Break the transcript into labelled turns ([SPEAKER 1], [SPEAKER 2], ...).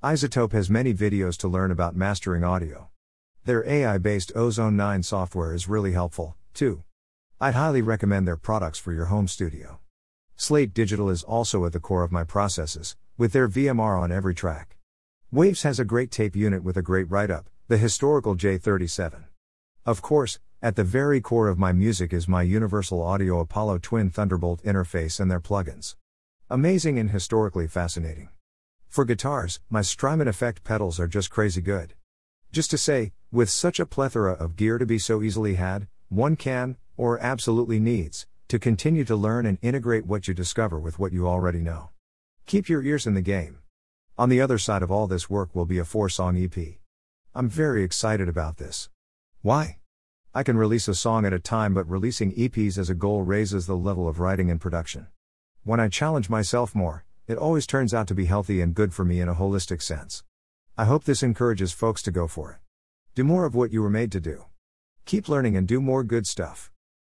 [SPEAKER 1] iZotope has many videos to learn about mastering audio. Their AI based Ozone 9 software is really helpful, too. I'd highly recommend their products for your home studio. Slate Digital is also at the core of my processes, with their VMR on every track. Waves has a great tape unit with a great write up, the historical J37. Of course, at the very core of my music is my Universal Audio Apollo Twin Thunderbolt interface and their plugins. Amazing and historically fascinating. For guitars, my Strymon effect pedals are just crazy good. Just to say, with such a plethora of gear to be so easily had, one can, or absolutely needs, to continue to learn and integrate what you discover with what you already know. Keep your ears in the game. On the other side of all this work will be a four song EP. I'm very excited about this. Why? I can release a song at a time, but releasing EPs as a goal raises the level of writing and production. When I challenge myself more, it always turns out to be healthy and good for me in a holistic sense. I hope this encourages folks to go for it. Do more of what you were made to do. Keep learning and do more good stuff.